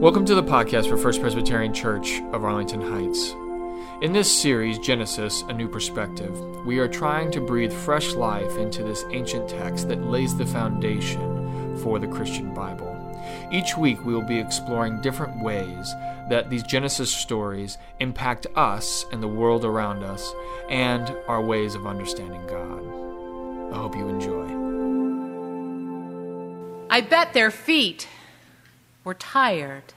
Welcome to the podcast for First Presbyterian Church of Arlington Heights. In this series, Genesis A New Perspective, we are trying to breathe fresh life into this ancient text that lays the foundation for the Christian Bible. Each week, we will be exploring different ways that these Genesis stories impact us and the world around us and our ways of understanding God. I hope you enjoy. I bet their feet were tired.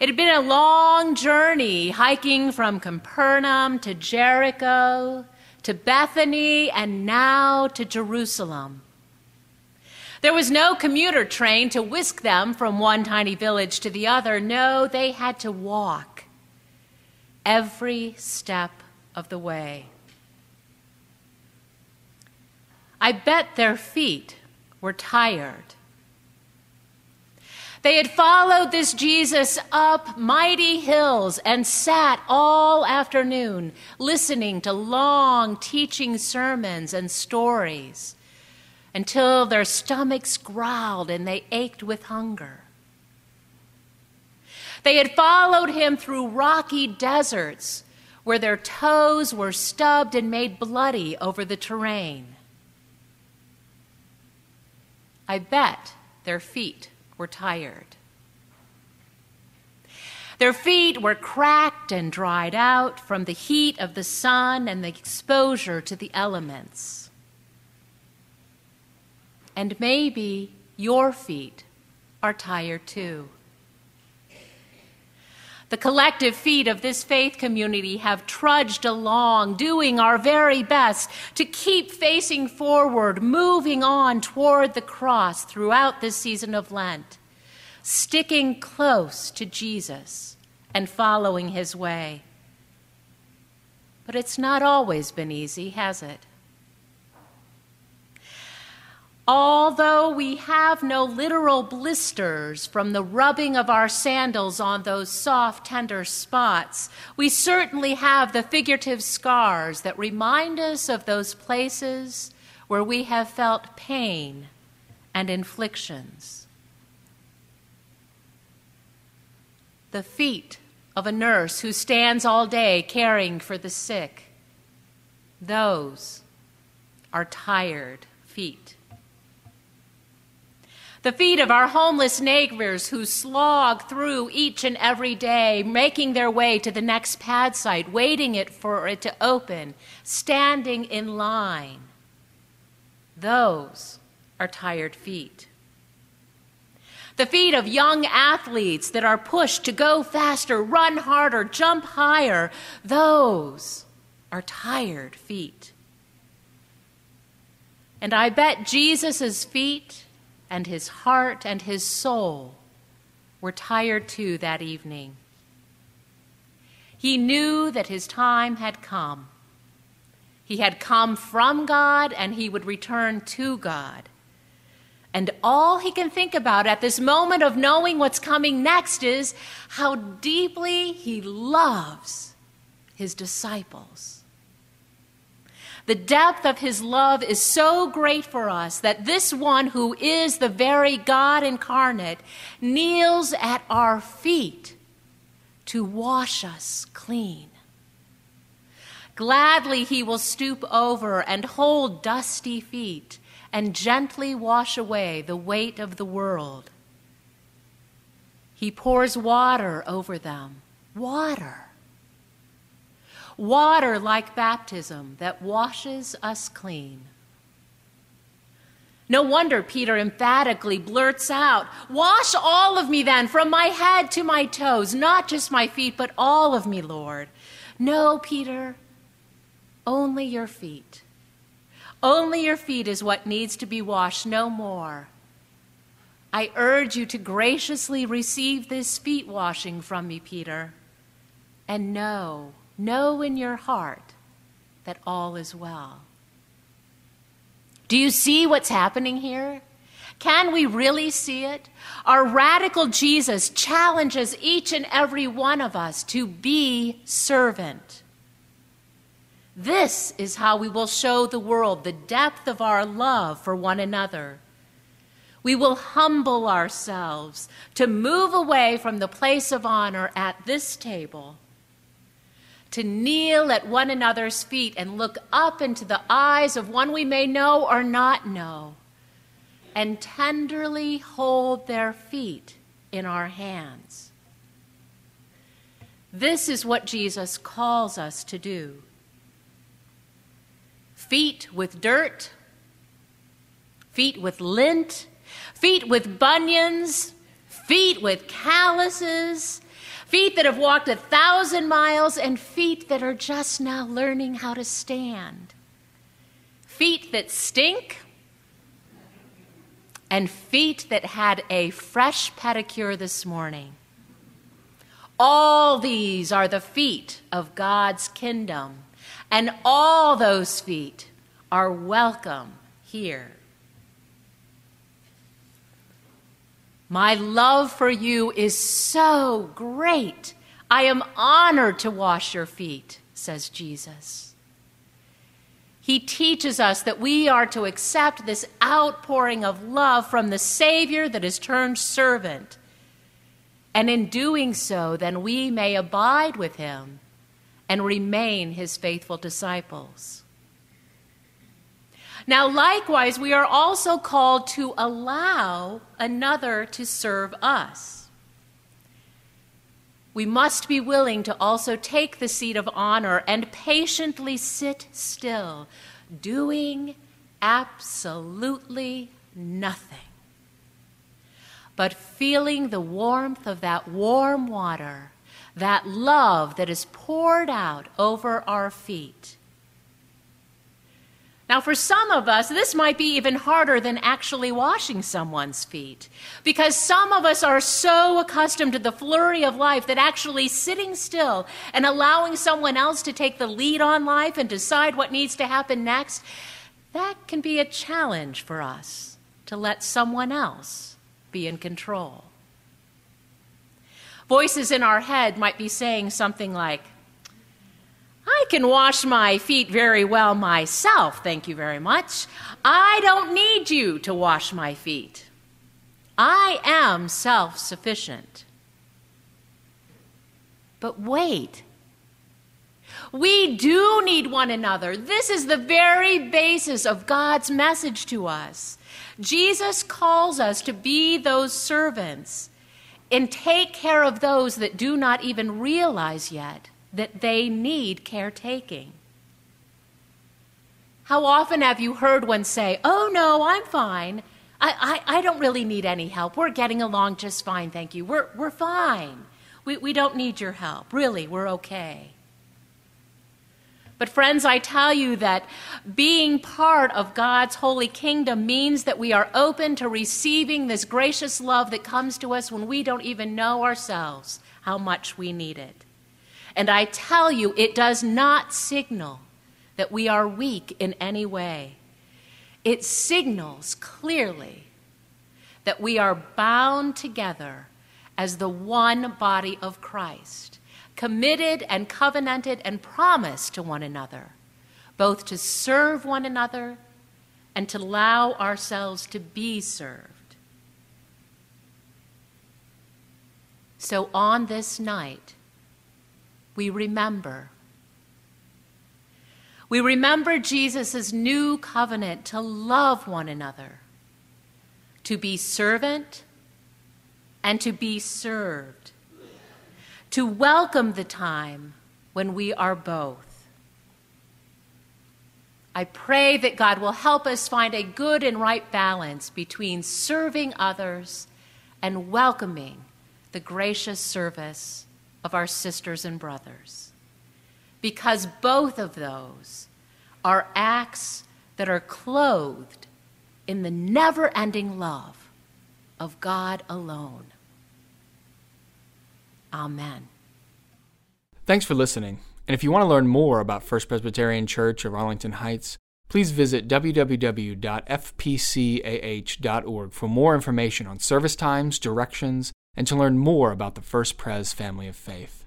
It had been a long journey hiking from Capernaum to Jericho to Bethany and now to Jerusalem. There was no commuter train to whisk them from one tiny village to the other. No, they had to walk every step of the way. I bet their feet were tired. They had followed this Jesus up mighty hills and sat all afternoon listening to long teaching sermons and stories until their stomachs growled and they ached with hunger. They had followed him through rocky deserts where their toes were stubbed and made bloody over the terrain. I bet their feet were tired. Their feet were cracked and dried out from the heat of the sun and the exposure to the elements. And maybe your feet are tired too. The collective feet of this faith community have trudged along, doing our very best to keep facing forward, moving on toward the cross throughout this season of Lent, sticking close to Jesus and following his way. But it's not always been easy, has it? Although we have no literal blisters from the rubbing of our sandals on those soft, tender spots, we certainly have the figurative scars that remind us of those places where we have felt pain and inflictions. The feet of a nurse who stands all day caring for the sick, those are tired feet the feet of our homeless neighbors who slog through each and every day, making their way to the next PADS site, waiting it for it to open, standing in line. Those are tired feet. The feet of young athletes that are pushed to go faster, run harder, jump higher, those are tired feet. And I bet Jesus' feet and his heart and his soul were tired too that evening. He knew that his time had come. He had come from God and he would return to God. And all he can think about at this moment of knowing what's coming next is how deeply he loves his disciples. The depth of his love is so great for us that this one who is the very God incarnate kneels at our feet to wash us clean. Gladly he will stoop over and hold dusty feet and gently wash away the weight of the world. He pours water over them, water water like baptism that washes us clean. No wonder Peter emphatically blurts out, Wash all of me then, from my head to my toes, not just my feet, but all of me, Lord. No, Peter, only your feet. Only your feet is what needs to be washed, no more. I urge you to graciously receive this feet washing from me, Peter, and know Know in your heart that all is well. Do you see what's happening here? Can we really see it? Our radical Jesus challenges each and every one of us to be servant. This is how we will show the world the depth of our love for one another. We will humble ourselves to move away from the place of honor at this table, to kneel at one another's feet and look up into the eyes of one we may know or not know, and tenderly hold their feet in our hands. This is what Jesus calls us to do. Feet with dirt, feet with lint, feet with bunions, feet with calluses, feet that have walked a thousand miles, and feet that are just now learning how to stand. Feet that stink, and feet that had a fresh pedicure this morning. All these are the feet of God's kingdom, and all those feet are welcome here. My love for you is so great. I am honored to wash your feet, says Jesus. He teaches us that we are to accept this outpouring of love from the Savior that is turned servant. And in doing so, then we may abide with him and remain his faithful disciples. Now, likewise, we are also called to allow another to serve us. We must be willing to also take the seat of honor and patiently sit still, doing absolutely nothing, but feeling the warmth of that warm water, that love that is poured out over our feet now, for some of us, this might be even harder than actually washing someone's feet, because some of us are so accustomed to the flurry of life that actually sitting still and allowing someone else to take the lead on life and decide what needs to happen next, that can be a challenge for us to let someone else be in control. Voices in our head might be saying something like, can wash my feet very well myself, thank you very much. I don't need you to wash my feet. I am self sufficient. But wait. We do need one another. This is the very basis of God's message to us. Jesus calls us to be those servants and take care of those that do not even realize yet that they need caretaking. How often have you heard one say, Oh, no, I'm fine. I, I, I, don't really need any help. We're getting along just fine, thank you. We're, we're fine. We, we don't need your help. Really, we're okay. But, friends, I tell you that being part of God's holy kingdom means that we are open to receiving this gracious love that comes to us when we don't even know ourselves how much we need it. And I tell you, it does not signal that we are weak in any way. It signals clearly that we are bound together as the one body of Christ, committed and covenanted and promised to one another, both to serve one another and to allow ourselves to be served. So on this night, we remember. We remember Jesus' new covenant to love one another, to be servant and to be served, to welcome the time when we are both. I pray that God will help us find a good and right balance between serving others and welcoming the gracious service of our sisters and brothers. Because both of those are acts that are clothed in the never ending love of God alone. Amen. Thanks for listening. And if you want to learn more about First Presbyterian Church of Arlington Heights, please visit www.fpcah.org for more information on service times, directions, and to learn more about the First Pres family of faith.